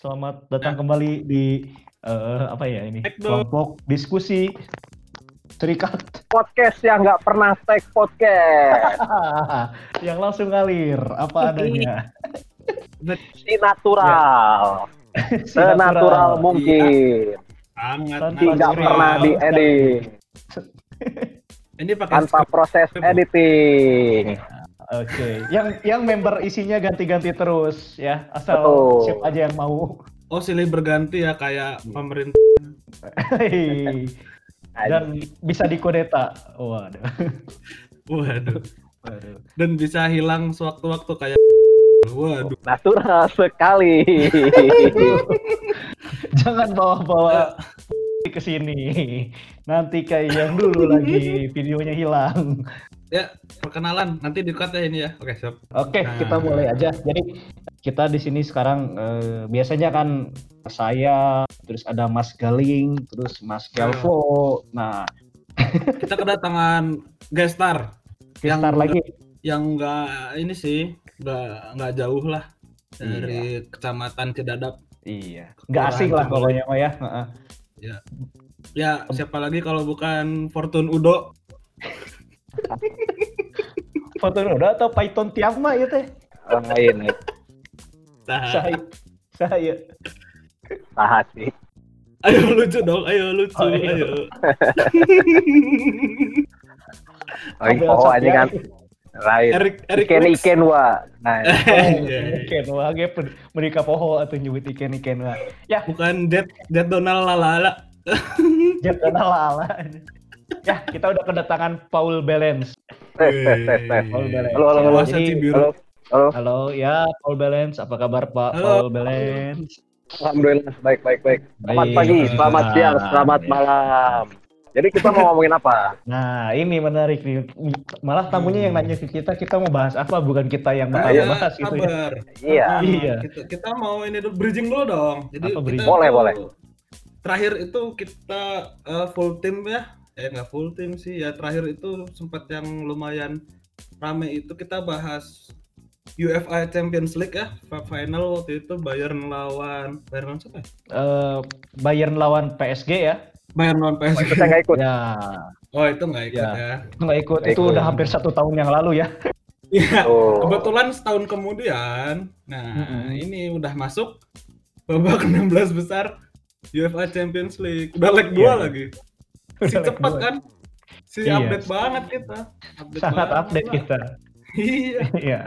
Selamat datang Ya. kembali di eh, apa ya ini kelompok diskusi serikat podcast yang nggak pernah take podcast. yang langsung ngalir apa adanya. Si natural, senatural Natural. mungkin. Sangat Tanpa Tidak pernah diedit, Ini pakai tanpa script. proses editing. Oke, yang yang member isinya ganti-ganti terus ya, asal Betul. siapa aja yang mau. Oh silih berganti ya kayak pemerintah. Dan bisa dikudeta. Waduh. Waduh. Waduh. Dan bisa hilang sewaktu-waktu kayak. Waduh. Natural sekali. Jangan bawa-bawa ke sini. Nanti kayak yang dulu lagi videonya hilang. Ya perkenalan nanti di cut ya ini ya. Oke siap. Oke, Nah. kita mulai aja. Jadi kita di sini sekarang eh, biasanya kan saya, terus ada Mas Galing, terus Mas Kelvo. Nah, Kita kedatangan guest star kita Yang- lagi. yang enggak ini sih nggak nggak jauh lah dari kecamatan Cidadap. Iya. Nggak asing lah pokoknya mah ya. Heeh. Ya siapa lagi kalau bukan Fortune Udo. Foto udah atau Python Tiama ya teh? Lain, Nah, Saya, saya. tahan sih. ayo lucu dong, ayo lucu, Oh, iya. ayo. Oh, info aja kan lain. Erik Erik Iken Wicks. iken wa. Nah, Iya, iya. Iken wah ge mereka poho atau nyebut iken iken wah. Ya, Bukan Jet Jet Donald Lalala. jangan ala Ya, kita udah kedatangan Paul Belens. tes tes tes tes. Paul Belens. Halo, halo, halo. Jadi. Halo, halo. Halo, ya Paul Belens, apa kabar Pak Halo. Paul Belens? Alhamdulillah baik baik baik. Selamat Baik. pagi, selamat siang, selamat Ya. malam. Jadi kita mau ngomongin apa? Nah, ini menarik nih. Malah tamunya yang nanya ke kita, kita mau bahas apa, bukan kita yang bakal Iya, bahas gitu ya. Iya. Iya. Kita, kita mau ini dulu bridging dulu dong. Jadi Apa kita bridging? Boleh, boleh. Terakhir itu kita eh, full team ya. Eh nggak full team sih. Ya terakhir itu sempat yang lumayan rame itu kita bahas UEFA Champions League ya. Final waktu itu Bayern lawan Bayern lawan siapa? Eh, Bayern lawan PSG ya? Bayern lawan Oh, itu PSG. saya nggak ikut. Ya, Oh itu nggak ikut Ya. ya. itu nggak ikut. Nggak Itu ikut. udah hampir satu tahun yang lalu ya. Iya. Oh. Kebetulan setahun kemudian, nah Mm-mm. ini udah masuk babak 16 besar UEFA Champions League. Udah leg 2 Iya. lagi. Si dua. kan? Si Iya. update banget kita. Update Sangat banget update lah. kita. Iya. Iya.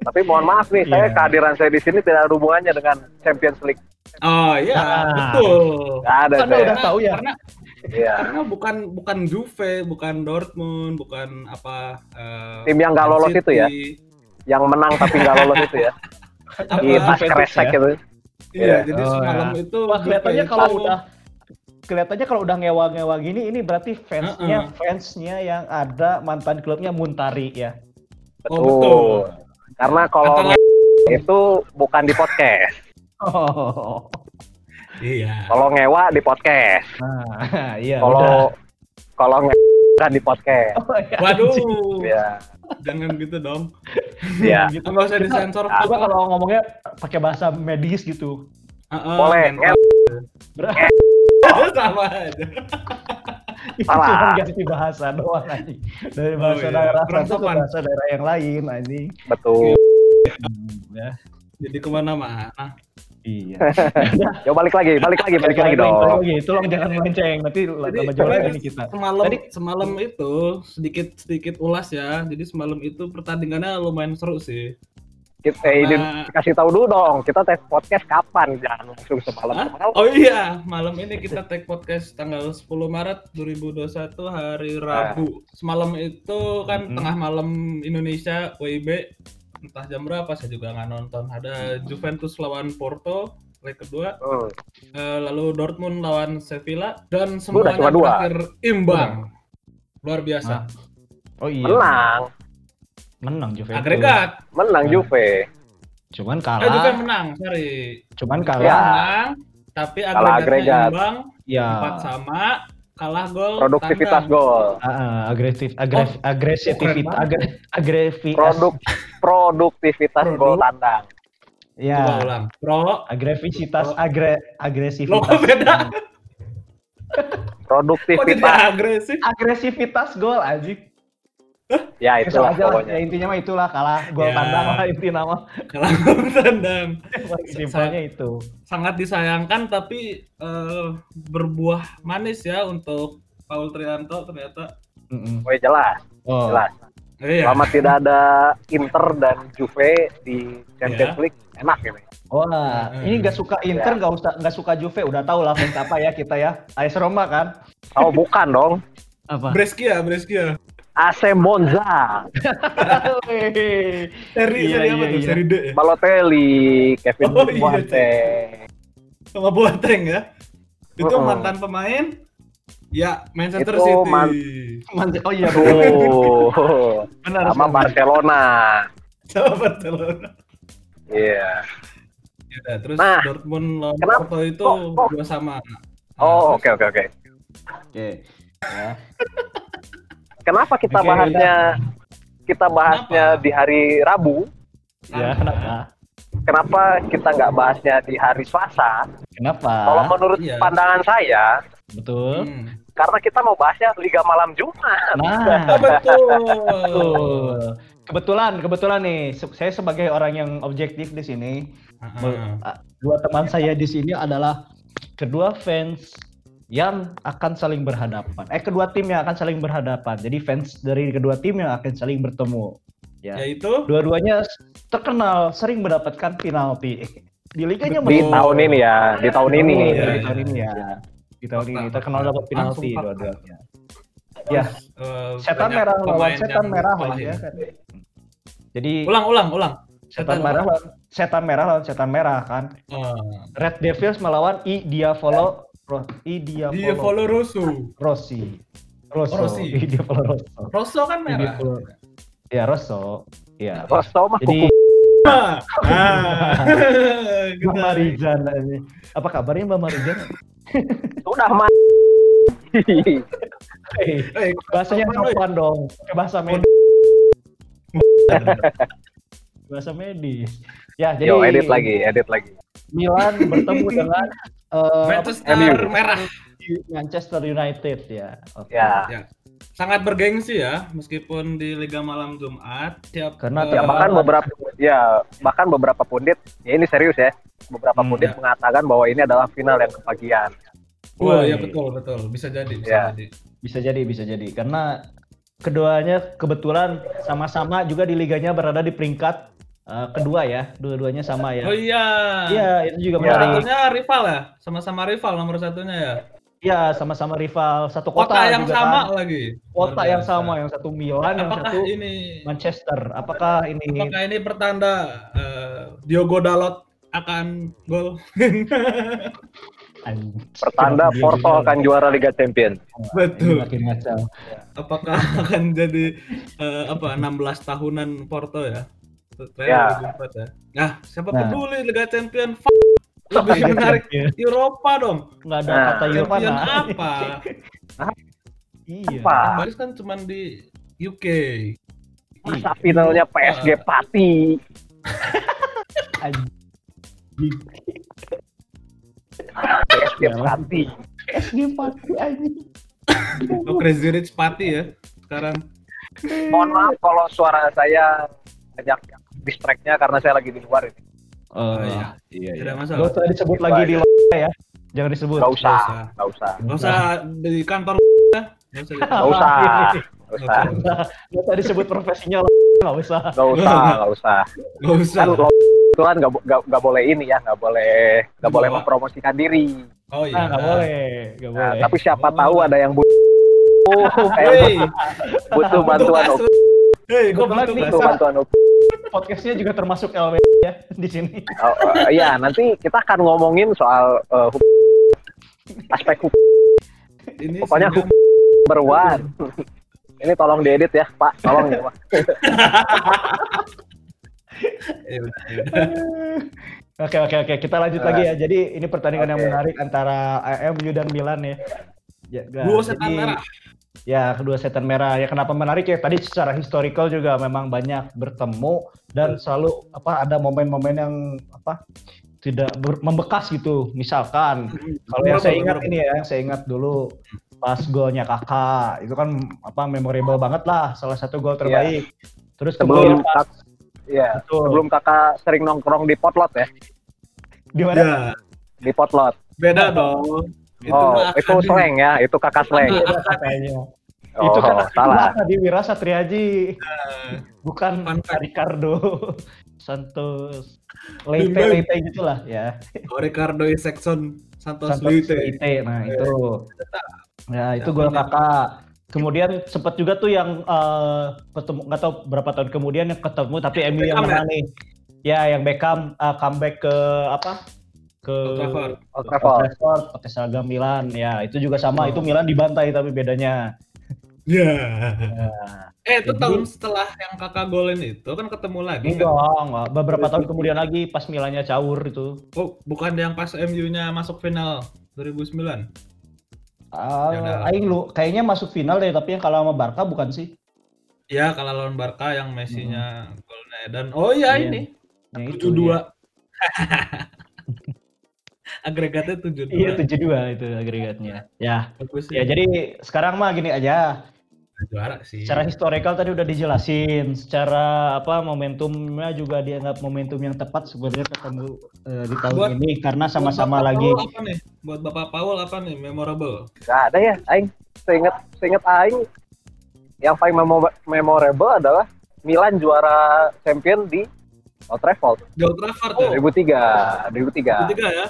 Tapi mohon maaf nih, saya Iya. kehadiran saya di sini tidak ada hubungannya dengan Champions League. Oh iya, Ah. betul. Ada Karena saya. udah tahu ya. Karena Iya. karena bukan bukan Juve, bukan Dortmund, bukan apa eh, Tim yang nggak lolos itu ya? Yang menang tapi nggak lolos itu ya. Juventus kresek ya? gitu. Iya, Iya. jadi Oh, semalam ya. itu Wah, kelihatannya itu- kalau udah kelihatannya kalau udah ngewa-ngewa gini ini berarti fansnya Heeh. fansnya yang ada mantan klubnya Muntari ya. Oh, betul. Karena kalau Antara- itu bukan di podcast. Oh. Iya. Kalau ngewa di podcast. Nah, iya. Kalau kalau nge bukan di podcast. Oh, iya, Waduh. Iya. Jangan gitu dong. Iya. gitu. Nggak usah disensor. Coba kalau ngomongnya pakai bahasa medis gitu. Heeh, Boleh. mental. Sama aja. Itu Salah. cuma ganti bahasa doang anjing. Dari bahasa iya. daerah Kurang satu ke bahasa daerah yang lain anjing. Betul. Hmm, ya. Jadi ke mana-mana. Iya. Yo balik lagi, balik lagi, balik lagi Balik dong. lagi. Tolong jangan melenceng. Nanti lama jauh tadi ini kita. Semalam, Tadi- semalam itu sedikit sedikit ulas ya. Jadi semalam itu pertandingannya lumayan seru sih. Kita eh, ini Nah. kasih tahu dulu dong. Kita tes podcast kapan? Jangan langsung semalam Hah? semalam. Oh iya, malam ini kita take podcast tanggal 10 Maret 2021 hari Rabu. Semalam itu kan Mhm. tengah malam Indonesia WIB entah jam berapa saya juga nggak nonton. Ada Juventus lawan Porto leg kedua, Hmm. eh, lalu Dortmund lawan Sevilla dan semuanya berakhir imbang. Luar biasa. Oh iya. Menang, Menang Juventus. Agregat. menang Nah. Juve. Cuman Eh Juve kalah. menang, sorry. Cuman Ya. kalah. Menang, tapi Kalah agregatnya agregat. imbang, Ya. empat sama, kalah gol. Produktivitas tandang. gol. Ah, agresif, agresif, agresivitas, keren banget. agre, agresivitas. Produk produktivitas Produk. gol tandang. Ya, Coba ulang. Pro. agresivitas, Oh. agre, Lo agresivitas. kok beda? Produktivitas. agresif? Agresivitas gol anjing. Ya Itu lah, ya pokoknya. intinya mah itulah kalah gol Ya. tandang lah intinya mah. Kalau tendang. Simpelnya itu. Sangat disayangkan tapi eh, berbuah manis ya untuk Paul Trianto ternyata. Mm-mm. Oh, jelas, Oh. jelas. Iya. Selama tidak ada Inter dan Juve di Champions Iya. League, enak ini. Wah, Hmm. ini nggak suka Inter, nggak usah nggak suka Juve, udah tahu lah fans apa ya kita ya. AS Roma kan? Oh bukan dong, Apa? Brescia, Brescia. AC Monza, Seri, Iya, seri apa iya, tuh? iya. Seri D ya? Balotelli, Kevin Oh, iya, Boateng. Sama Boateng ya. Itu Uh-uh. mantan pemain ya Manchester Itu City. man- Man- Oh iya. Tuh, Benar. sama. Barcelona. Sama Barcelona. Iya. Ya udah, terus Nah, Dortmund lawan kenapa- Porto itu kok- kok- dua sama. Oh, Nah, oke oke oke. Oke. Ya. Kenapa kita Oke, bahasnya kita bahasnya Kenapa? di hari Rabu? Ya, kenapa? Kenapa kita nggak bahasnya di hari Selasa? Kenapa? Kalau menurut iya. pandangan saya, Betul. Hmm. karena kita mau bahasnya Liga Malam Jumat. Nah, betul. betul. Kebetulan, kebetulan nih, saya sebagai orang yang objektif di sini, Heeh. a- dua teman saya di sini adalah kedua fans yang akan saling berhadapan. Eh, kedua tim yang akan saling berhadapan. Jadi fans dari kedua tim yang akan saling bertemu. Ya. Yaitu Dua-duanya terkenal sering mendapatkan penalti. Di liganya Di Betul. tahun ini ya, di tahun ini. Betul, Iya, di tahun ini ya. Di tahun ini terkenal dapat penalti dua-duanya. Ya, eh, setan merah lawan setan merah ya kan. Jadi Ulang, ulang, ulang. setan merah lawan setan merah lawan setan merah kan. Oh. Red Devils melawan I Diavolo Ro- I Dia follow Rosso. Rossi. Rosso. Oh, Rossi. I Diavolo Rosso. Rosso kan merah. Ya Rosso. Ya. Rosto mah Jadi kuku. Ah. Mbak Marijan ini. Apa kabarnya Mbak Marijan? Sudah mati. Hei, Eh, bahasanya sopan, sopan dong. Ke bahasa medis. bahasa medis. Ya, jadi Yo, edit lagi, edit lagi. Milan bertemu dengan eh, Manchester MU. merah. Manchester United ya. Oke. Ya. Ya. Sangat bergengsi ya, meskipun di Liga Malam Jumat tiap Karena eh, Ya bahkan beberapa ya bahkan beberapa pundit ya ini serius ya. Beberapa Hmm, pundit ya. mengatakan bahwa ini adalah final yang kebagian. Oh iya Woi. betul betul, bisa jadi, bisa Ya. jadi. Bisa jadi, bisa jadi. Karena keduanya kebetulan sama-sama juga di liganya berada di peringkat eh, kedua ya. Dua-duanya sama ya. Oh iya. Iya, itu juga Ya. menarik. Satunya rival ya, sama-sama rival nomor satunya ya. Iya, sama-sama rival satu kota, Kota yang juga sama kan. lagi. Kota yang sama, yang satu Milan, yang Apakah satu ini Manchester. Apakah ini apakah ini pertanda eh, Diogo Dalot akan gol? Pertanda Porto akan juara Liga Champions. Ini Betul. makin ngacau. Apakah akan jadi eh, apa 16 tahunan Porto ya? Terakhir Ya. 2004 ya. Nah, siapa Nah. peduli Liga Champion? F- lebih Liga menarik Champion. Eropa dong. Nggak ada Nah. kata Eropa Champion nah. apa? Iya. Apa? Yang baris kan cuma di UK. Masa finalnya PSG Pati. Anjing. PSG Pati. PSG pasti anjing. Oh, Crazy Rich Party ya sekarang. Mohon maaf kalau suara saya banyak distract-nya karena saya lagi di luar ini. Oh, iya. iya, Tidak iya. masalah. Gak usah disebut Gitu lagi aja. di lo ya. Jangan disebut. Gak usah, gak usah, Gak usah di kantor ya. Gak usah. gak usah, gak usah, Gak usah disebut profesinya lo. Gak usah. gak usah, gak usah. Gak usah. Kan itu kan gak, gak, gak boleh ini ya, gak boleh gak boleh mempromosikan diri. Oh Ah, iya. gak boleh. Gak Nah, boleh. tapi siapa Oh. tahu ada yang butuh kayak Hei, butuh bantuan. Hei, Kebetulan butuh bantuan Podcastnya juga termasuk LW ya di sini. Oh, oh, iya, nanti kita akan ngomongin soal eh, hukum- aspek hukum Ini Pokoknya number one. Ini tolong diedit ya, Pak. Tolong ya, Pak. Ya ya udah. Oke oke oke kita lanjut lagi ya. Jadi ini pertandingan yang Oke. menarik antara MU dan Milan ya. Ya, jadi- setan merah. Ya, kedua setan merah. Ya kenapa menarik ya? Tadi secara historical juga memang banyak bertemu dan selalu apa ada momen-momen yang apa tidak ber- membekas gitu. Misalkan kalau yang saya ingat ini ya, saya ingat dulu pas golnya kakak itu kan apa memorable banget lah, salah satu gol terbaik. Terus kemudian Sebelum pas kak, ya, betul, sebelum kakak sering nongkrong di potlot ya, di mana? Ya, di potlot. beda dong. Oh, mah itu slang ya, itu kakak slang. Katanya. Oh, itu kan salah. di Wira Satriaji, Nah, bukan. Ricardo Santos Leite. Leite gitulah ya. Oh, Ricardo Isaacson Santos, Santos Luite. Leite. Nah, itu. Ya, itu Ya, gol benar. kakak. Kemudian sempat juga tuh yang eh, ketemu nggak tahu berapa tahun kemudian yang ketemu tapi MU yang ya? menang nih. Ya, yang Beckham eh, comeback ke apa? Ke Old Trafford. Pakai seragam Milan. Ya, itu juga sama. Itu Milan dibantai tapi bedanya. Ya. Ya. Eh, itu Jadi- tahun setelah yang kakak golin itu kan ketemu lagi Enggak, nggak? enggak. Beberapa tahun kemudian lagi pas Milannya caur itu. Oh, bukan yang pas MU-nya masuk final 2009. Ah, udah. aing lu kayaknya masuk final deh, tapi yang kalah sama Barca bukan sih? Ya, kalau lawan Barca yang Messi-nya golnya Edan. Oh iya Iya. ini. Ya, itu, 72. Agregatnya 72. Iya, 72 itu agregatnya. Ya, Bagus ya sih. jadi sekarang mah gini aja. juara sih. Secara historical tadi udah dijelasin, secara apa momentumnya juga dianggap momentum yang tepat sebenarnya ketemu eh, di tahun Buat- ini karena sama-sama lagi Paul apa nih? Buat Bapak Paul apa nih memorable? Gak ada ya, Aing. Seinget, seinget Aing, yang paling memo- memorable adalah Milan juara champion di Old Trafford Di Old Trafford ya? 2003. 2003. Ketiga ya?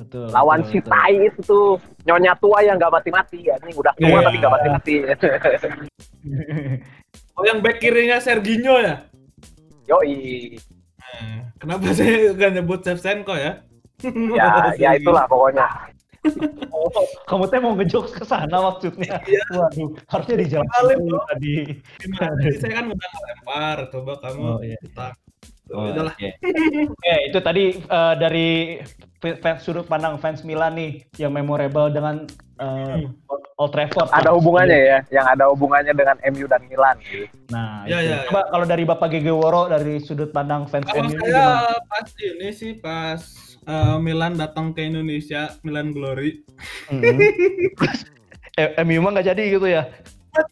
Betul. Lawan betul, si betul. Tai itu tuh, nyonya tua yang gak mati-mati. Ini udah tua Iya. tapi gak mati-mati. Oh yang back kirinya Serginho ya? Yoi. Hmm, Kenapa saya gak nyebut Shevchenko ya? Ya, ya itulah pokoknya. Oh, kamu teh mau ngejokes ke sana maksudnya. Iya. Waduh, harusnya Balik dulu tadi. Gimana? Tadi saya kan udah ngelempar, coba kamu Oh, iya. kita. Oh, oke. Oke, itu tadi eh, dari fans sudut pandang fans Milan nih yang memorable dengan eh, Old Trafford. Ada hubungannya ya, yang ada hubungannya dengan MU dan Milan. Gitu. Nah, Ya, itu. ya, coba kalau dari Bapak Gege Woro dari sudut pandang fans Kalau MU saya gimana? pas ini sih pas eh, Milan datang ke Indonesia, Milan Glory. Mhm. Eh, MU mah nggak jadi gitu ya.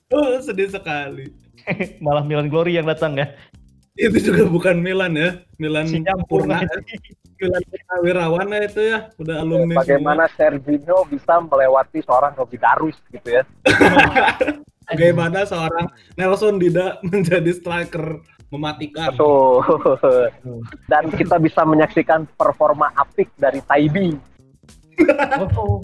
Oh, sedih sekali. Malah Milan Glory yang datang ya. Itu juga bukan Milan ya, Milan Purna, aja. Milan Wirawan ya itu ya, udah alumni semua. Bagaimana Serginho bisa melewati seorang Robi Darus gitu ya. Bagaimana seorang Nelson Dida menjadi striker mematikan. Betul. Dan kita bisa menyaksikan performa apik dari Taibi, Oh,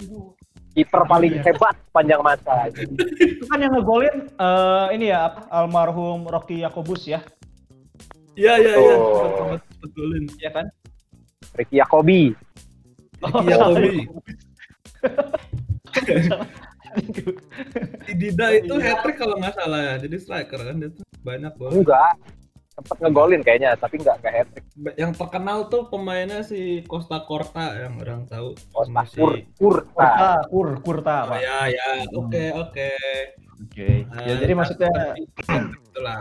kiper paling hebat panjang masa. itu kan yang ngegolin eh, ini ya apa almarhum Rocky Yakobus ya, Iya iya iya, sempat betulin. ya kan? Ricky Yakobi. Iya Tobi. Si Dida itu hat trick kalau nggak salah ya, jadi striker kan dia tuh banyak gol. Enggak. Sempat ngegolin kayaknya, tapi enggak enggak hat trick. Yang terkenal tuh pemainnya si Costa Corta yang orang tahu. Oh, Sama si- Kur, Kurta. Kurta, kur, kurta, Oh Pak. ya ya, oke oke. Oke. Ya Eh, jadi maksudnya itulah.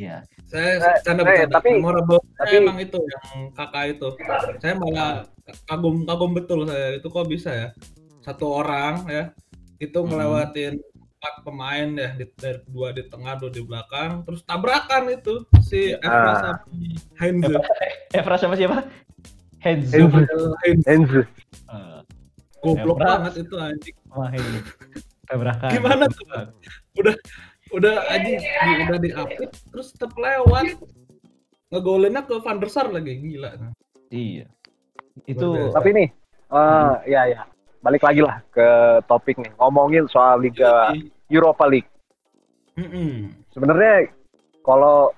Ya. Saya Eh, canda eh, tapi- memorable saya tapi- emang itu yang kakak itu. Saya malah kagum kagum betul saya itu kok bisa ya satu orang ya itu Hmm. ngelewatin empat pemain ya di, dari dua di tengah dua di belakang terus tabrakan itu si Evra Ah. sama Heinze Evra sama siapa? Henzo. Heinze Enzo. Eh, goblok Evra. banget itu anjing sama Henzo. Tabrakan. Gimana tuh? udah udah anjing di, udah diapit terus tetap lewat ngegolinnya ke Van der Sar lagi gila Iya. Itu. Tapi nih, eh ya ya. Balik lagi lah ke topik nih. Ngomongin soal Liga Europa League. Mm-mm. Sebenarnya kalau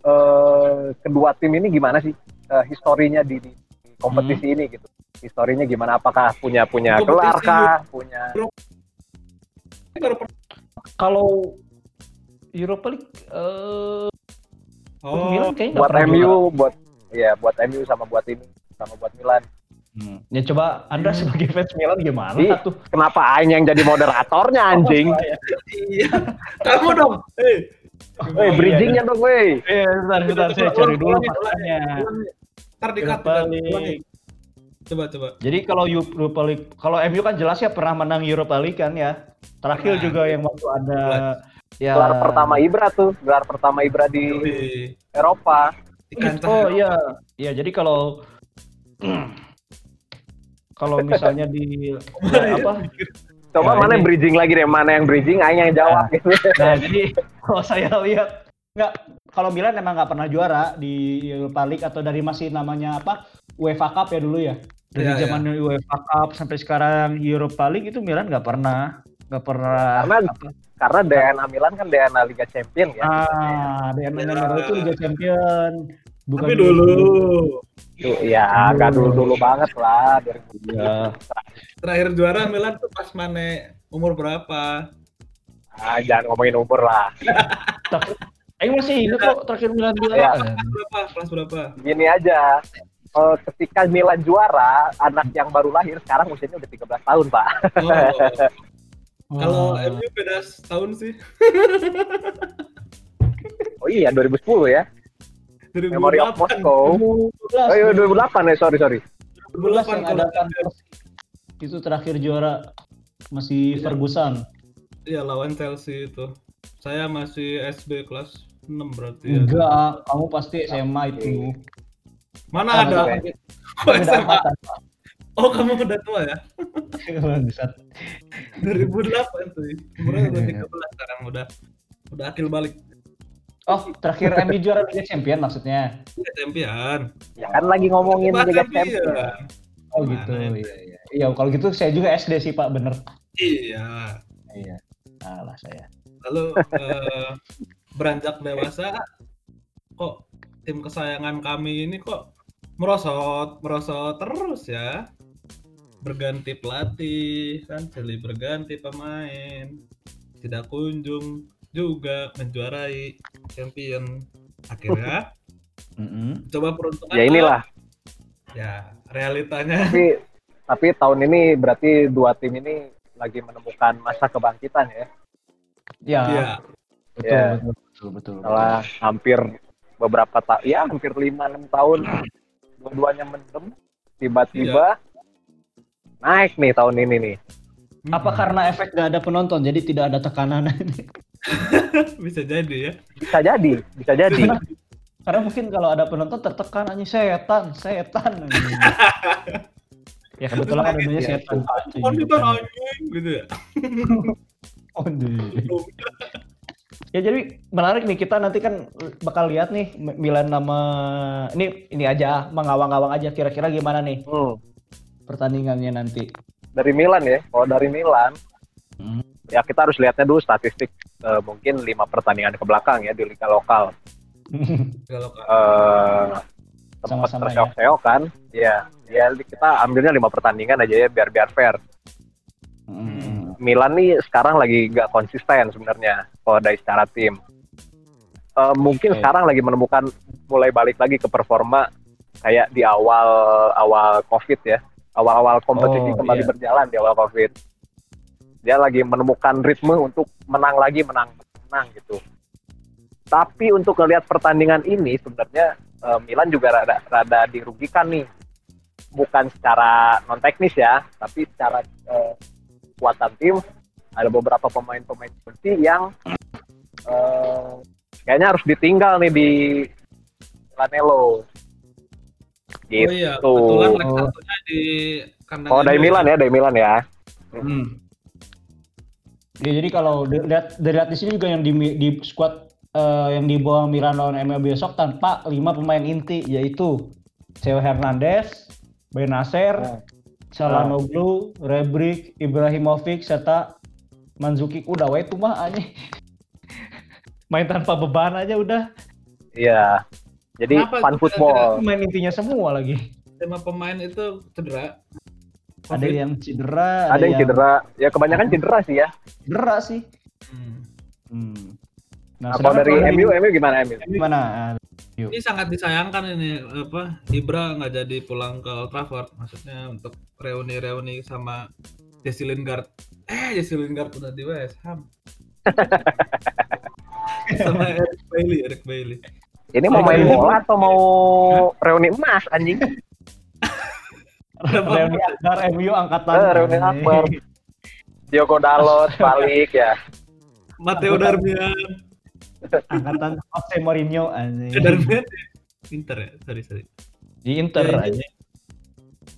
eh kedua tim ini gimana sih eh, historinya di, di kompetisi ini gitu? Historinya gimana? Apakah punya punya gelar kah? Punya Baru kalau Europa League eh Oh, Milan kayaknya nggak buat MU, buat ya buat MU sama buat ini sama buat Milan. Hmm. Ya coba Anda sebagai fans Milan gimana Iya. tuh? Kenapa Aing yang jadi moderatornya anjing? Iya. Kamu dong. Eh. Eh, bridgingnya dong, weh. Eh, bentar, bentar, saya cari dulu faktanya. Ntar di cut, Coba coba. Jadi kalau Europa League, kalau MU kan jelas ya pernah menang Europa League kan ya. Terakhir Pernah. juga yang waktu ada ya Gelar pertama Ibra tuh, gelar pertama Ibra di Eropa. di kancah Oh Eropa. iya, iya jadi kalau kalau misalnya di ya, apa? Coba Ya, mana yang ini. bridging lagi deh, mana yang bridging, Aing yang jawab gitu. Nah, jadi kalau saya lihat nggak kalau Milan emang nggak pernah juara di Europa League atau dari masih namanya apa UEFA Cup ya dulu ya. Dari Iya, zaman UEFA Cup sampai sekarang Europa League itu Milan nggak pernah nggak pernah Karena- apa, Karena DNA Milan kan DNA Liga Champion ya. ah DNA Ya. Milan itu Liga Champion bukan Tapi dulu Tuh, ya, nggak dulu-dulu banget lah. Dari ya terakhir juara Milan tuh pas Mane umur berapa? ah, jangan ngomongin umur lah. Ayo masih ingat kok terakhir Milan juara Ya. Berapa? Kelas berapa? Gini aja, eh, ketika Milan juara, anak yang baru lahir sekarang usianya udah 13 tahun, Pak. Oh, kalau Oh. MU beda setahun sih. Oh iya, 2010 ya. 2008. Memory of Moscow. 2012 Oh iya, 2008 ya, sorry, sorry. 2012 yang 2008 ada kan itu terakhir juara masih Iya. Ferguson. Iya lawan Chelsea itu. Saya masih SD kelas 6 berarti ya. Enggak, kamu pasti SMA itu. Mana ada? Oh, SMA. Oh kamu udah tua ya? Bangsat. 2008 tuh. Umurnya udah 13 sekarang udah udah akil balik. Oh, terakhir MU juara Liga Champion maksudnya. Liga Champion. Ya kan lagi ngomongin Liga Champion. Champion. Oh Mana gitu. itu? Iya, iya. Iya, kalau gitu saya juga SD sih, Pak, bener. Iya. Iya. Salah saya. Lalu eh, beranjak dewasa kok tim kesayangan kami ini kok merosot, merosot terus ya. Berganti pelatih, kan silih berganti pemain. Tidak kunjung juga menjuarai champion. Akhirnya Mm-mm. coba peruntungan. Ya inilah. Ya, realitanya Tapi tapi tahun ini berarti dua tim ini lagi menemukan masa kebangkitan ya. Ya, ya betul, Ya. betul, betul, betul. Setelah hampir beberapa tahun, ya hampir 5-6 tahun dua-duanya mendem, tiba-tiba naik nih tahun ini nih. Apa karena efek gak ada penonton, jadi tidak ada tekanan? bisa jadi ya. Bisa jadi, bisa jadi. Karena mungkin kalau ada penonton tertekan aja setan, setan. anjing. ya kebetulan kan namanya Iya, setan. Oh, anjing gitu ya. Oh, di- Ya jadi menarik nih kita nanti kan bakal lihat nih Milan nama ini ini aja mengawang-awang aja kira-kira gimana nih Hmm. pertandingannya nanti. Dari Milan ya, kalau dari Milan, Hmm. ya kita harus lihatnya dulu statistik eh, mungkin lima pertandingan ke belakang ya di liga lokal. Kalau eh sempat Sama-sama terseok-seok kan ya ya kita ambilnya lima pertandingan aja ya biar biar fair Hmm. Milan nih sekarang lagi nggak konsisten sebenarnya kalau dari secara tim. Eh, mungkin Oke. sekarang lagi menemukan mulai balik lagi ke performa kayak di awal awal covid ya. Awal-awal kompetisi Oh, kembali iya. berjalan di awal covid. Dia lagi menemukan ritme untuk menang lagi menang menang gitu. Tapi untuk melihat pertandingan ini sebenarnya eh, Milan juga rada, rada dirugikan nih. Bukan secara non teknis ya tapi secara eh, kekuatan tim ada beberapa pemain-pemain kunci yang eh, kayaknya harus ditinggal nih di Lanello gitu. Oh iya, kebetulan leg Oh. satunya di kandang Oh dari Milan ya, dari Milan ya. Hmm. Ya, jadi kalau di- lihat dari lihat di sini juga yang di, di squad eh, yang dibawa Milan lawan MU besok tanpa lima pemain inti yaitu Theo Hernandez, Benacer, Oh. Çalhanoğlu, Rebrick, Ibrahimovic serta Mandzukic udah wae tuh mah anjing. Main tanpa beban aja udah. Iya. Jadi Kenapa fun itu football. Main intinya semua lagi. lima pemain itu cedera. Ada Covid. yang cedera, Ada yang cedera. Ya kebanyakan cedera sih ya. Cedera sih. Hmm. Hmm. Nah, kalau sedangkan dari MU, MU gimana MU? gimana? Ini sangat disayangkan ini apa Ibra nggak jadi pulang ke Old Trafford maksudnya untuk reuni-reuni sama Jesse Lingard. Eh Jesse Lingard udah di West Ham. sama Eric Bailey, Eric Bailey. Ini mau main bola atau mau reuni emas anjing? Reuni Akbar MU angkatan. Eh, reuni Akbar. Diogo Dalot balik ya. Matteo Darmian. Angkatan Jose Mourinho anjing. Ya? Inter ya, sorry sorry. Di Inter Ya, aja.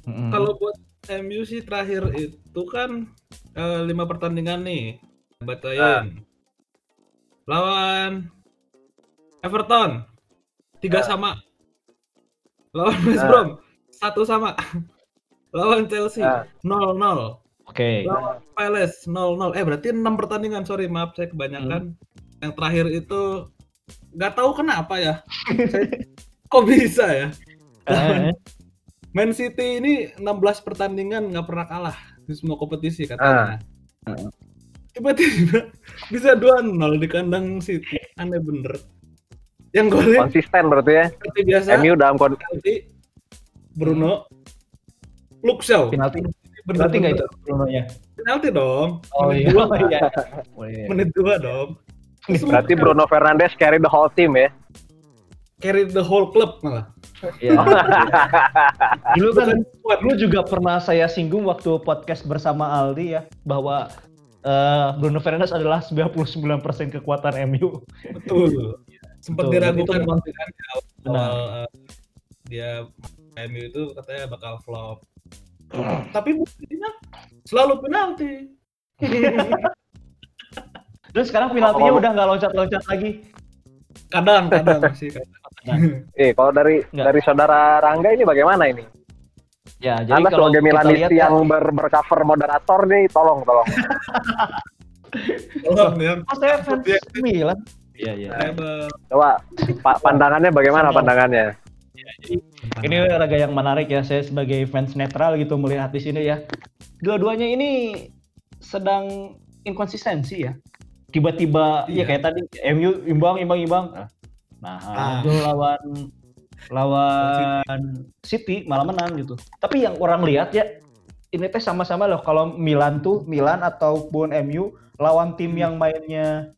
Kalau buat MU sih terakhir itu kan eh, lima pertandingan nih. Bacain. Lawan Everton tiga Ah. sama. Lawan West Ah. Brom satu sama. Lawan Chelsea Ah. 0-0. Oke. Lawan Palace 0-0. Eh berarti 6 pertandingan. Sorry, maaf saya kebanyakan. Yang terakhir itu nggak tahu kenapa ya. Saya- Kok bisa ya? Eh, Man City ini 16 pertandingan nggak pernah kalah di semua kompetisi katanya. Ah. Tiba-tiba bisa 2-0 di kandang City. Aneh bener. Yang golnya Konsisten berarti ya. seperti biasa MU dalam kon penalti Bruno Shaw. penalti. Penalti nggak itu bener. Bruno-nya? Penalti dong. Oh menit iya. dua, iya. Oh, iya. menit dua dong. Berarti Bruno Fernandes carry the whole team ya. carry the whole club malah. Iya. Dulu kan dulu juga pernah saya singgung waktu podcast bersama Aldi ya bahwa eh, Bruno Fernandes adalah 99% kekuatan MU. Betul. Sempat diragukan waktu kan di awal eh, dia MU itu katanya bakal flop. Tapi buktinya selalu penalti. Terus sekarang penaltinya Oh. udah nggak loncat-loncat lagi. kadang kadang masih kadang. Eh, kalau dari Nggak. dari saudara Rangga ini bagaimana ini? Ya, jadi Anda kalau sebagai lihat ya- yang ber bercover moderator nih, tolong tolong. Tolong ya. Oh, saya fans Dia- Milan. Iya, iya. Coba Pak pandangannya bagaimana Sama. pandangannya? Ini raga yang menarik ya. Saya sebagai fans netral gitu melihat di sini ya. Dua-duanya ini sedang inkonsistensi ya. Tiba-tiba ya Iya. kayak tadi MU imbang imbang imbang. Nah, Ah. itu lawan lawan City malah menang gitu. Tapi yang orang lihat ya ini teh sama-sama loh kalau Milan tuh Milan ataupun MU lawan tim yang mainnya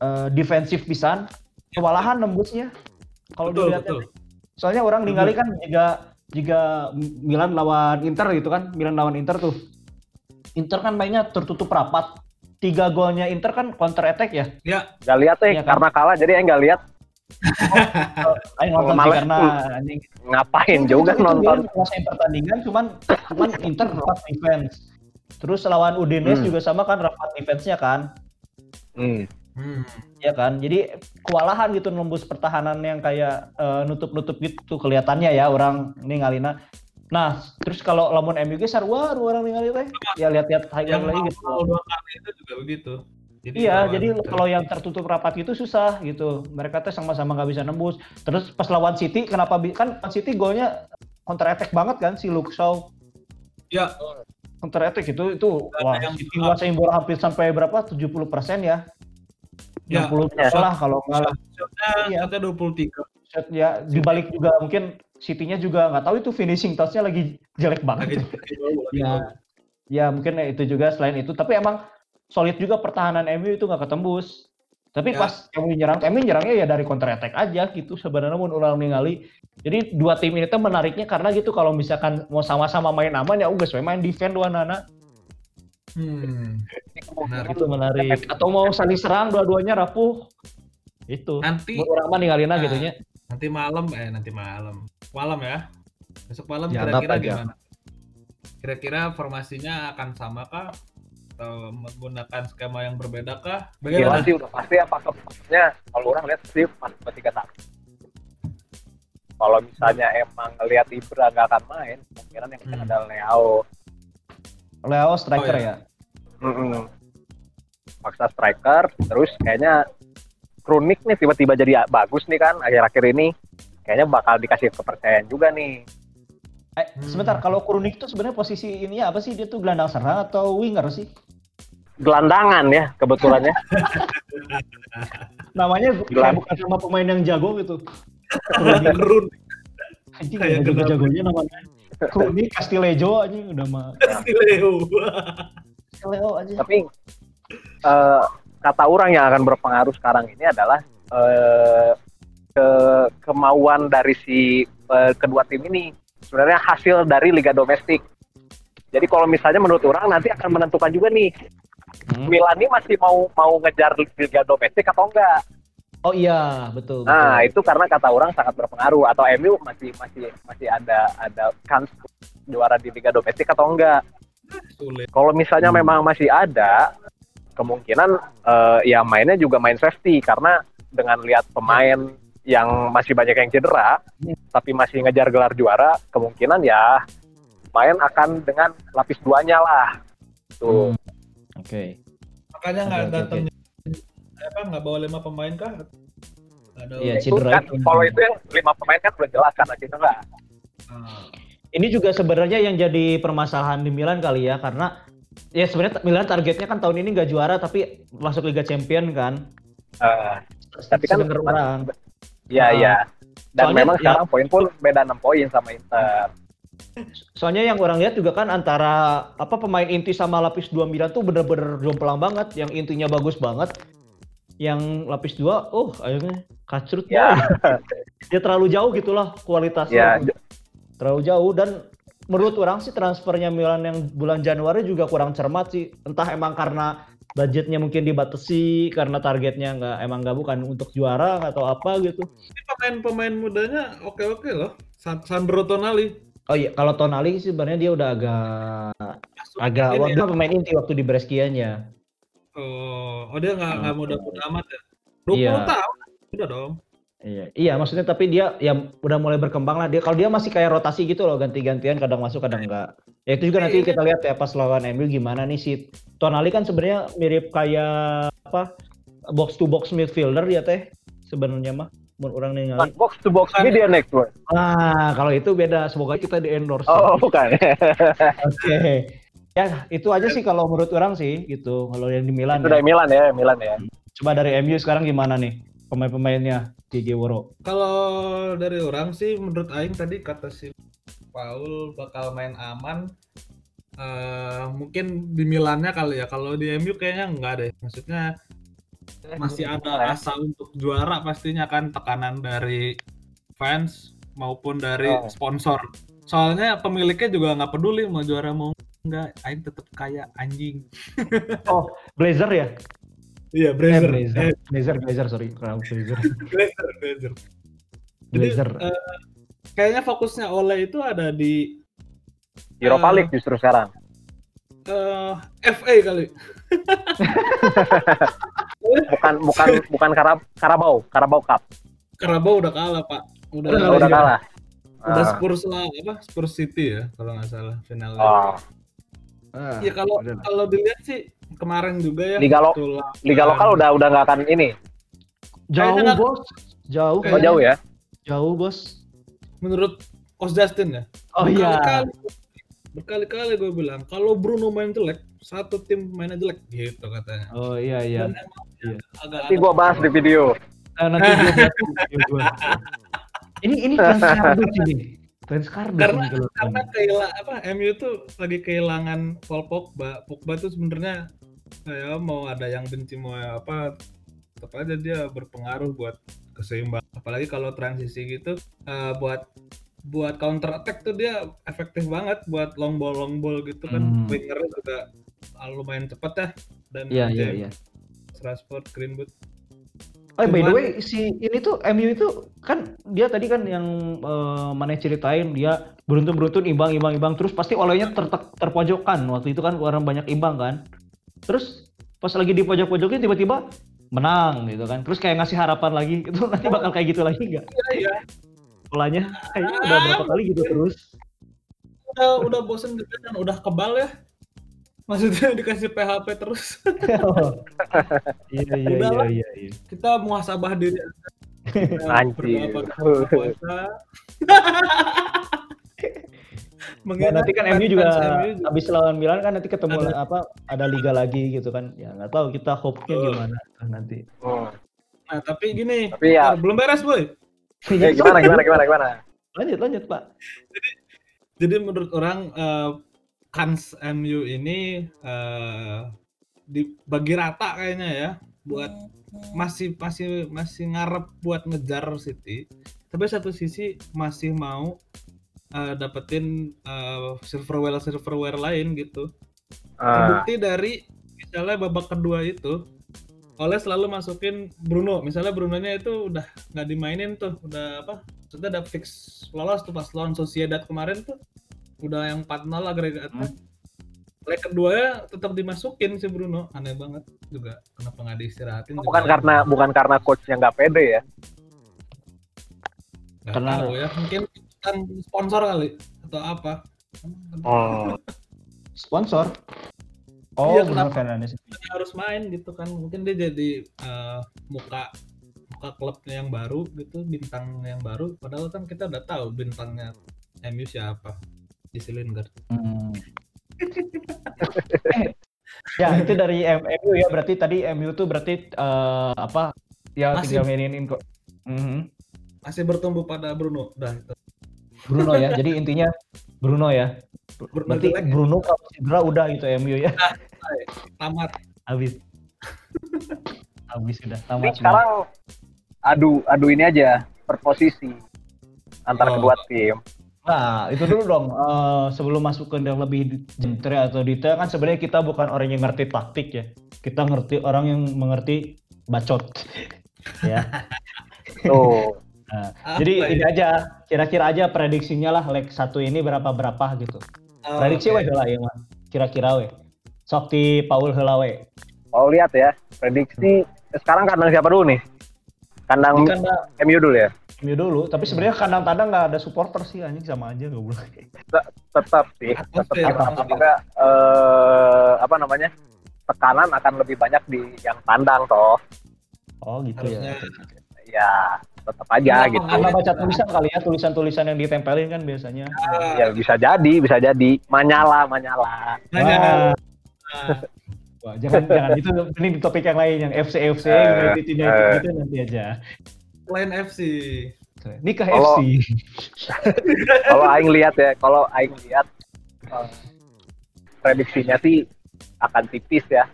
eh, defensif pisan kewalahan nembusnya. Kalau dilihat. Soalnya orang ningali kan jika jika Milan lawan Inter gitu kan, Milan lawan Inter tuh. Inter kan mainnya tertutup rapat. Tiga golnya Inter kan counter attack ya. Ya, Gak lihat eh Iya kan? karena kalah jadi yang gak lihat Ayo nonton sih karena anjing. ngapain juga Itu nonton. Menguasai pertandingan cuman cuman Inter rapat defense. Terus lawan Udinese Hmm. juga sama kan rapat defense-nya kan. Hmm. Hmm. Ya kan, jadi kewalahan gitu nembus pertahanan yang kayak eh, nutup-nutup gitu kelihatannya ya orang ini ngalina. Nah, terus kalau lamun MU ge sarua orang ningali teh. Ya lihat-lihat highlight lagi gitu. dua kali itu juga begitu. Jadi Iya, jadi Inter. kalau yang tertutup rapat itu susah gitu. Mereka tuh sama-sama nggak bisa nembus. Terus pas lawan City, kenapa kan City golnya counter attack banget kan si Luke Shaw ya counter attack itu itu Ada wah yang- City nguasain bola hampir sampai berapa 70% ya. Ya. 60 Ya. lah kalau nggak lah. shotnya Iya. 23 shot ya dibalik juga mungkin City-nya juga nggak tahu itu finishing touch-nya lagi jelek banget. lagi gol, lagi Ya, ya mungkin itu juga selain itu. Tapi emang solid juga pertahanan MU itu nggak ketembus. Tapi Ya. pas MU nyerang, MU nyerangnya ya dari counter attack aja gitu sebenarnya mun ulang ningali. Jadi dua tim ini tuh menariknya karena gitu kalau misalkan mau sama-sama main aman ya udah we main defend dua nana Hmm. Benar. itu menarik. Atau mau saling serang dua-duanya rapuh. Itu. Nanti Mun orang mah ningalina Nah. gitu. Nanti malam eh nanti malam. Malam ya. Besok malam kira-kira aja. gimana? Kira-kira formasinya akan sama kah? Atau menggunakan skema yang berbeda kah? Gila Bagaimana? sih udah pasti apa maksudnya kalau orang lihat sih pas tiga tahun. Kalau misalnya emang ngelihat Ibra nggak akan main, kemungkinan yang Hmm. ada Leo. Leo striker Oh, ya. Mm-mm. Paksa striker, terus kayaknya Kronik nih tiba-tiba jadi bagus nih kan akhir-akhir ini. Kayaknya bakal dikasih kepercayaan juga nih. Eh, Hmm. sebentar kalau Kurunik tuh sebenarnya posisi ini apa sih? Dia tuh gelandang serang atau winger sih? Gelandangan ya kebetulannya. Namanya Geland- kayak bukan sama pemain yang jago gitu. Kroni Run anjing Kayak jago-jagonya namanya. Kroni Castilejo anjing udah mah. si Leo. Castileo aja. Tapi eh, kata orang yang akan berpengaruh sekarang ini adalah eh, ke kemauan dari si eh, kedua tim ini sebenarnya hasil dari liga domestik. Jadi kalau misalnya menurut orang nanti akan menentukan juga nih Hmm. Milan ini masih mau mau ngejar liga domestik atau enggak. Oh iya, betul. Nah, betul. itu karena kata orang sangat berpengaruh atau MU masih masih masih ada ada kans juara di liga domestik atau enggak. Sulit. Kalau misalnya Hmm. memang masih ada, kemungkinan eh, ya mainnya juga main safety karena dengan lihat pemain yang masih banyak yang cedera, Hmm. tapi masih ngejar gelar juara, kemungkinan ya main akan dengan lapis duanya lah. Tuh. Hmm. Oke. Makanya Oke, nggak oke, datang apa nggak bawa lima pemain kah? Iya, Itu cedera kan, itu. kalau itu yang lima pemain kan udah jelas karena cedera. Ah. Ini juga sebenarnya yang jadi permasalahan di Milan kali ya karena ya sebenarnya Milan targetnya kan tahun ini nggak juara tapi masuk Liga Champion kan. Eh, Tapi kan- orang. Iya, Ah. iya. Dan Soalnya memang ya- sekarang poin pun beda 6 poin sama Inter. Soalnya yang orang lihat juga kan antara apa pemain inti sama lapis 2 Milan tuh bener-bener jomplang banget. Yang intinya bagus banget. Yang lapis 2, oh akhirnya kacrut Ya. boy. Dia terlalu jauh gitulah Ya, kualitasnya. terlalu jauh dan menurut orang sih transfernya Milan yang bulan Januari juga kurang cermat sih. Entah emang karena budgetnya mungkin dibatasi karena targetnya nggak emang nggak bukan untuk juara atau apa gitu. Ini pemain-pemain mudanya oke-oke loh. San- Sandro Tonali. Oh iya, kalau Tonali sih sebenarnya dia udah agak Masuk agak waktu ya. pemain inti waktu di Brescianya. Oh, oh dia nggak nggak Hmm. muda-muda amat ya. 20 Iya. tahun. Udah dong. Iya, iya maksudnya tapi dia ya udah mulai berkembang lah dia. Kalau dia masih kayak rotasi gitu loh, ganti-gantian kadang masuk kadang enggak. Ya itu juga nanti Iya. kita lihat ya pas lawan MU gimana nih si Tonali kan sebenarnya mirip kayak apa box to box midfielder ya teh sebenarnya mah menurut orang nih Bukan box to box ini dia next word. Ah, kalau itu beda. Semoga kita di endorse. Oh, bukan. Oke. Ya, itu aja sih kalau menurut orang sih gitu. Kalau yang di Milan itu ya. dari Milan ya, Milan ya. Coba dari MU sekarang gimana nih pemain-pemainnya JJ Woro? Kalau dari orang sih menurut Aing tadi kata si Paul bakal main aman. Eh mungkin di Milannya kali ya. Kalau di MU kayaknya enggak deh. Maksudnya masih ada asa untuk juara pastinya kan tekanan dari fans maupun dari Oh. sponsor. Soalnya pemiliknya juga nggak peduli mau juara mau enggak, Aing tetap kaya anjing. Blazer ya? Iya, Eh, Blazer. Blazer. Eh, Blazer, Blazer, sorry. Kurang Blazer. Blazer, Blazer. Jadi, Blazer. eh, kayaknya fokusnya Ole itu ada di Europa Eh. League justru sekarang. eh, FA kali. Bukan bukan bukan Karab Karabau, Karabau Cup. Carabao udah kalah, Pak. Udah Udah udah kalah. udah Ah. Spurs lah, apa? Spurs City ya kalau nggak salah finalnya. Oh, Ah, Iya kalau kalau dilihat sih kemarin juga ya Liga lo- lawan- Liga lokal udah udah nggak akan ini. jauh kayaknya bos, jauh. Oh, Kayaknya- jauh ya. Jauh bos. menurut Coach Justin ya. Oh iya. Berkali-kali berkali-kali gue bilang kalau Bruno main jelek, satu tim mainnya jelek gitu katanya. Oh iya iya. Dan emang Iya. agak Nanti gua bahas di video. Ah, nanti gua bahas di video gua. Ini ini fans kardus ini. Fans kardus Karena- ini kalau karena kehilangan apa MU tuh lagi kehilangan Paul Pogba. Pogba tuh sebenarnya ya mau ada yang benci mau apa tetap aja dia berpengaruh buat keseimbangan. Apalagi kalau transisi gitu eh, buat buat counter attack tuh dia efektif banget buat long ball long ball gitu kan. Hmm. Wingernya juga ah, lumayan cepat ya dan Iya iya James iya. Rashford, Greenwood. Oh, by the way, si ini tuh MU itu kan dia tadi kan yang eh, mana ceritain dia beruntun-beruntun imbang imbang imbang terus pasti olehnya ter terpojokkan waktu itu kan orang banyak imbang kan. Terus pas lagi di pojok-pojoknya tiba-tiba menang gitu kan. Terus kayak ngasih harapan lagi itu nanti bakal kayak gitu lagi nggak? Iya iya. Polanya kayaknya udah berapa kali gitu terus. Udah udah bosen juga dan udah kebal ya. Maksudnya dikasih PHP terus. Iya iya iya Udahlah. iya iya. kita muhasabah diri Anjir. Buka puasa. Mengingat nanti kan MU juga habis lawan Milan kan nanti ketemu Ada. apa ada liga lagi gitu kan. Ya nggak tahu kita hope-nya Oh. gimana nanti. Hmm. Nah, tapi gini, Tapi ya belum beres, Boy. Ya, gimana gimana gimana gimana? Lanjut lanjut Pak. Jadi menurut orang eh, kans MU ini eh, dibagi rata kayaknya ya buat masih masih masih ngarep buat ngejar City. Tapi satu sisi masih mau eh, dapetin eh, silverware silverware lain gitu. Ah, Terbukti dari misalnya babak kedua itu oleh selalu masukin Bruno. Misalnya Brunonya itu udah nggak dimainin tuh, udah apa? Sudah udah fix lolos tuh pas lawan Sociedad kemarin tuh. Udah yang 4-0 agregatnya. Leg kedua ya tetap dimasukin si Bruno. Aneh banget juga. Kenapa nggak diistirahatin? bukan juga. karena bukan karena coachnya nggak pede ya. Nggak Karena- tahu ya. Mungkin kan sponsor kali atau apa. Oh. Sponsor. Oh, Iya, Bruno kenapa? Fernandes. Dia harus main gitu kan mungkin dia jadi eh, muka muka klubnya yang baru gitu bintang yang baru padahal kan kita udah tahu bintangnya MU siapa di Lingard Hmm. Eh, ya itu dari M- MU ya berarti tadi MU tuh berarti eh, apa ya Masih- tinggal mainin kok. Mhm. masih bertumbuh pada Bruno dah itu. Bruno ya. Jadi intinya Bruno ya. Bruno Berarti jelek ya? Bruno kalau cedera udah itu MU ya. tamat Habis. Habis sudah Ini tamat semua. sekarang adu adu ini aja per posisi antara Oh. kedua tim. Nah, itu dulu dong. Eh, sebelum masuk ke yang lebih detail atau detail kan sebenarnya kita bukan orang yang ngerti taktik ya. Kita ngerti orang yang mengerti bacot. ya. Tuh. Nah, Apa jadi ya? ini aja kira-kira aja prediksinya lah leg satu ini berapa berapa gitu. Oh, Prediksi oke. we heula ieu mah. Kira-kira we. Sok Paul heula we. Kalau lihat ya, prediksi sekarang kandang siapa dulu nih? Kandang kan ada MU dulu ya. MU dulu, tapi sebenarnya kandang tandang nggak ada supporter sih anjing sama aja nggak boleh. Tetap sih, tetap tetap eh, apa namanya? tekanan akan lebih banyak di yang tandang toh. Oh gitu Harusnya. ya. Ya, tetap aja Kenapa gitu. Karena baca tulisan kali ya, tulisan-tulisan yang ditempelin kan biasanya. Ah, Ya bisa jadi, bisa jadi. Manyala, Manyala. Wah. Ah, Wah, jangan jangan itu ini di topik yang lain yang FC FC Eh, United United eh. gitu nanti aja. Lain FC. Nikah Kalau- FC. kalau aing lihat ya, kalau aing lihat eh, prediksinya sih akan tipis ya.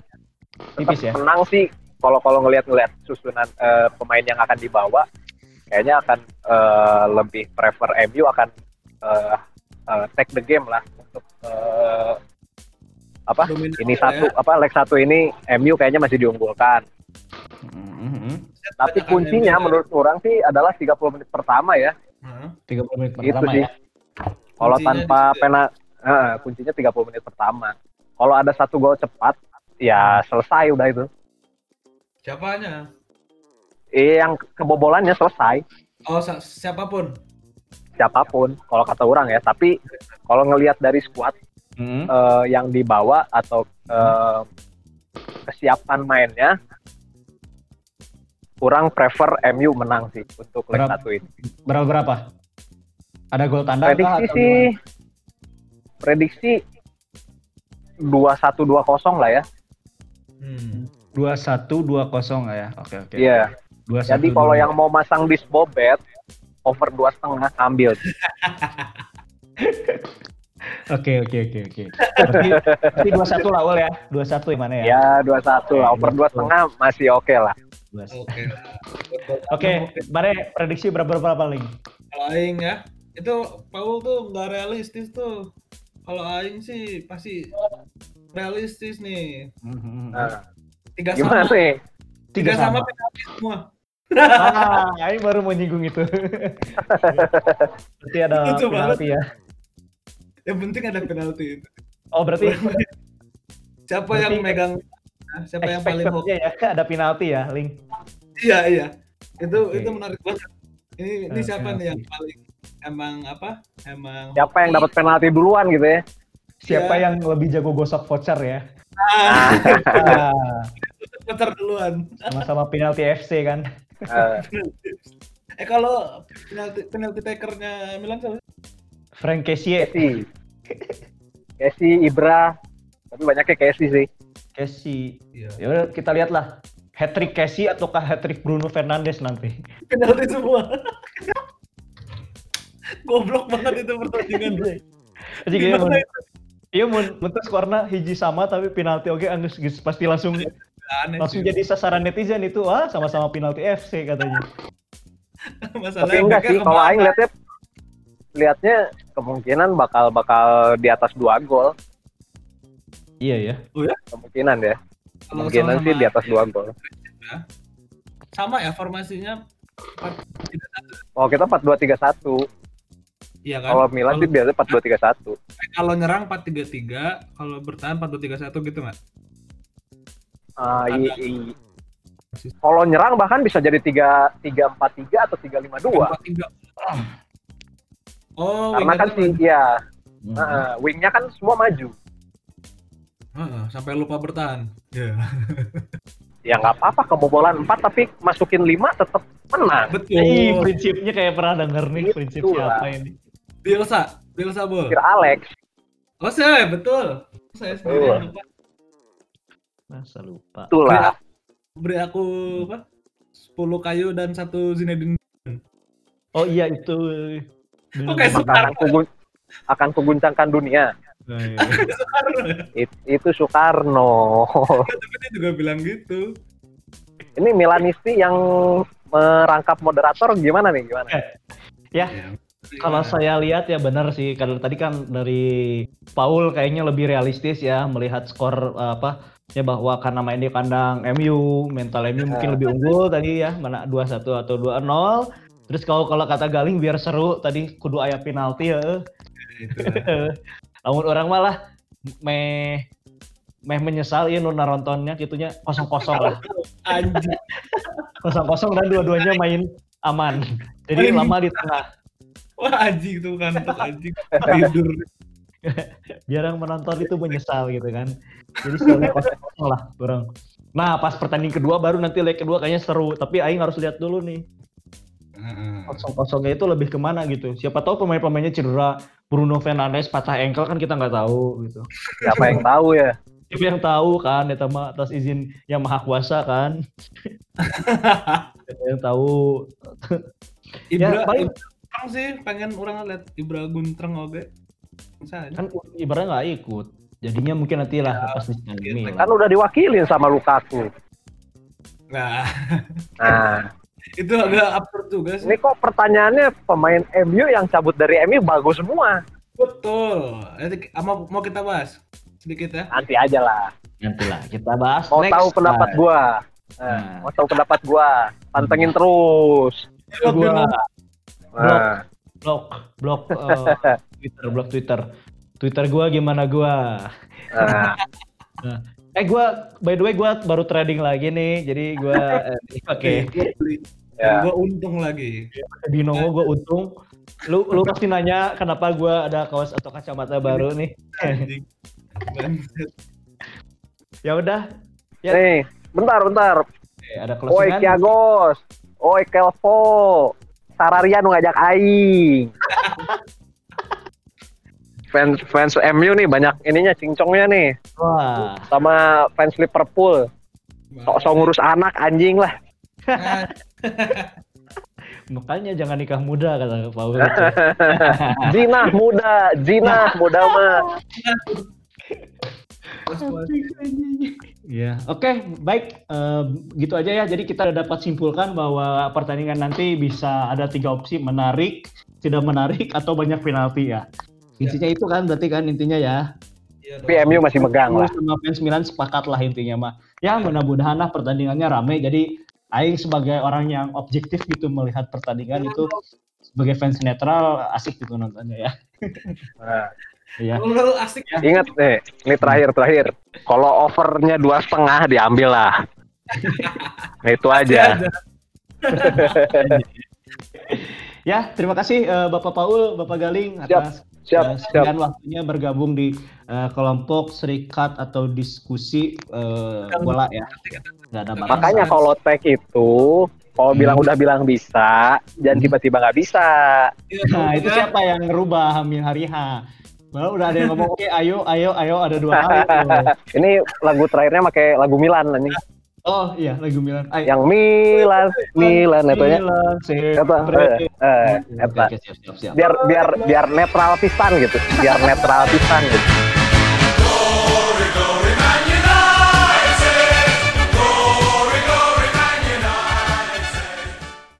Tipis ya. Menang sih kalau kalau ngelihat-ngelihat susunan eh, pemain yang akan dibawa kayaknya akan eh, lebih prefer MU akan eh, eh, take the game lah untuk eh, apa Dominan ini ya. satu apa leg satu ini MU kayaknya masih diunggulkan Mhm. tapi kuncinya MU. menurut orang sih adalah 30 menit pertama ya Hah? 30 menit Gitu pertama sih. ya. Kalau tanpa di situ ya. pena, eh, kuncinya 30 menit pertama. Kalau ada satu gol cepat, ya selesai udah itu. Siapanya? Eh, yang kebobolannya selesai, Oh, sa- siapa pun. siapa pun. Kalau kata orang ya. Tapi kalau ngelihat dari skuad Mhm. eh, yang dibawa atau eh, kesiapan mainnya, kurang prefer MU menang sih untuk leg satu ini. Berapa berapa? Ada gol tanda kah Prediksi atau sih, gimana? prediksi 2-1-2-0 lah ya. Hmm. 21 20 lah ya. Oke oke. Iya. 21, Jadi kalau 22. yang mau masang di Bobet over dua setengah ambil. Oke oke oke oke. Berarti berarti 21 lah Ul ya. 21 yang mana ya? Ya dua satu lah over dua setengah masih oke lah. 21. Oke. Oke, Bare prediksi berapa berapa paling? Kalau aing ya, itu Paul tuh nggak realistis tuh. Kalau aing sih pasti realistis nih. Mhm. Nah, Tiga gimana sama. nih? Tiga sama penalti semua. Ah, ini baru mau nyinggung itu. berarti ada Lucu banget. penalti ya. Yang penting ada penalti itu. Oh, berarti Siapa Berarti- yang megang? Nah, Siapa yang paling hoki? ya ada penalti ya, Link. Iya iya. Itu Oke. itu menarik banget. Ini ini siapa nih yang penalti. paling emang apa? Emang Siapa yang dapat penalti duluan gitu ya? Siapa Iya. yang lebih jago gosok voucher ya? Ah, Ah, putar duluan. sama-sama penalti FC kan. Eh, Eh kalau penalti penalti takernya Milan siapa? Frank Kessie. Casey, Casey, Ibra, tapi banyaknya Casey sih. Kessie. Iya. Ya udah kita lihatlah. Hat trick Kessie ataukah hat trick Bruno Fernandes nanti? Penalti semua. Goblok banget itu pertandingan. Jadi kayak mun Gimana iya mun teu skorna hiji sama tapi penalti oke geus geus pasti langsung Aneh langsung sih. jadi sasaran netizen itu ah sama-sama penalti FC katanya. Masalahnya Tapi enggak sih, kalau? Aing lihatnya lihatnya kemungkinan bakal bakal di atas dua gol Iya ya. kemungkinan ya Kalau kemungkinan sama-sama sih di atas dua gol sama ya formasinya empat- oh kita empat dua tiga satu Iya kan? kalau Milan sih biasanya empat dua tiga satu Kalau nyerang 4-3-3, kalau bertahan 4-2-3-1 gitu nggak? Ah, Ada. i- i- kalau nyerang bahkan bisa jadi tiga tiga empat tiga atau tiga lima dua 4-3. Oh, karena kan wingernya sih ya Hmm. Heeh, wingnya kan semua maju. Heeh, sampai lupa bertahan. Ya. Ya nggak apa-apa kebobolan 4 tapi masukin 5 tetap menang. Betul. Ih, prinsipnya kayak pernah denger nih Gitu prinsip siapa ini. Bielsa, Bielsa bol. Kira Alex. Oh saya betul. Saya sendiri Betul. Masa lupa. Itulah. Beri aku apa? 10 kayu dan satu Zinedine. Oh iya itu. Oke. Maka akan kugun- akan kuguncangkan dunia. Nah, iya. It- itu Soekarno. Tapi dia juga bilang gitu. Ini Milanisti yang merangkap moderator gimana nih? Gimana? Ya, Kalau saya lihat ya benar sih. Kalau tadi kan dari Paul kayaknya lebih realistis ya melihat skor eh, apa ya bahwa karena main di kandang MU, mental MU mungkin lebih unggul tadi ya, mana 2-1 atau 2-0. Terus kalau kalau kata Galing biar seru tadi kudu aya penalti ya. Namun orang malah meh meh menyesal ya nu narontonnya gitunya kosong-kosong lah. Kosong-kosong dan dua-duanya main aman. Jadi lama di tengah. Wah anjing tuh kan anjing tidur. biar yang menonton itu menyesal gitu kan. Jadi sekali kosong lah orang nah pas pertandingan kedua baru nanti leg kedua kayaknya seru. Tapi Aing harus lihat dulu nih. Kosong kosongnya itu lebih ke mana gitu. Siapa tahu pemain-pemainnya cedera. Bruno Fernandes patah ankle kan kita nggak tahu gitu. Siapa yang tahu ya? siapa yang tahu kan ya mah atas izin yang maha kuasa kan. Siapa yang tahu. Ibra, Ya, paling- Ibra sih pengen orang lihat Ibra Guntreng oke. Misalnya. kan ibaratnya nggak ikut jadinya mungkin nanti lah Ya, pas di ini mungkin. Kan udah diwakilin sama Lukaku. Nah, Nah, itu agak absurd juga sih. ini kok pertanyaannya pemain MU yang cabut dari MU bagus semua. Betul. Nanti ama mau kita bahas sedikit ya. Nanti aja lah. nanti lah kita bahas Mau next tahu pendapat gua. Nah, Nah. mau tahu pendapat gua. Pantengin terus. gua Nah, blok blok eh, Twitter blok Twitter Twitter gua gimana gua nah. eh gua by the way gua baru trading lagi nih jadi gua eh, pakai Gua beli. Ya. Gua untung lagi. Binomo gua untung lu lu pasti nanya kenapa gua ada kaos atau kacamata baru nih ya udah Ya. Nih, bentar, bentar. Oke, ada Oi Kiagos. Oi Kelvo. Sararian nu ngajak aing. fans fans MU nih banyak ininya cincongnya nih wah sama fans Liverpool. Sok-sok ngurus anak anjing lah. Makanya jangan nikah muda kata Paul Zina muda, Zina muda mah. Iya, oke, baik, Eh, gitu aja ya. Jadi kita udah dapat simpulkan bahwa pertandingan nanti bisa ada tiga opsi, menarik, tidak menarik, atau banyak penalti ya. Intinya itu kan, berarti kan intinya ya. Iya dong. Tapi MU masih megang lah. Sama fans Milan sepakat lah intinya mah. Ya mudah-mudahan lah pertandingannya rame. Jadi Aing sebagai orang yang objektif gitu melihat pertandingan itu sebagai fans netral asik gitu nontonnya ya. Iya. Lu asik ya. ingat nih, ini terakhir terakhir. Kalau overnya dua setengah diambil lah. Nah, itu aja. Ya, terima kasih eh, Bapak Paul, Bapak Galing atas Siap, eh, siap. waktunya bergabung di eh, kelompok serikat atau diskusi eh, bola ya. Nggak ada. Makanya kalau tag itu, kalau Hmm. bilang udah bilang bisa, jangan tiba-tiba nggak bisa. Iya, Nah, itu siapa yang ngerubah Hamil Hari H? Baru udah ada yang ngomong, oke ayo, ayo, ayo, ada dua kali tuh. Ini lagu terakhirnya pakai lagu Milan anjing. Oh iya lagu Milan. Ay, yang Milan Milan eta sempre. eh, biar biar biar netral pisan gitu biar netral pisan gitu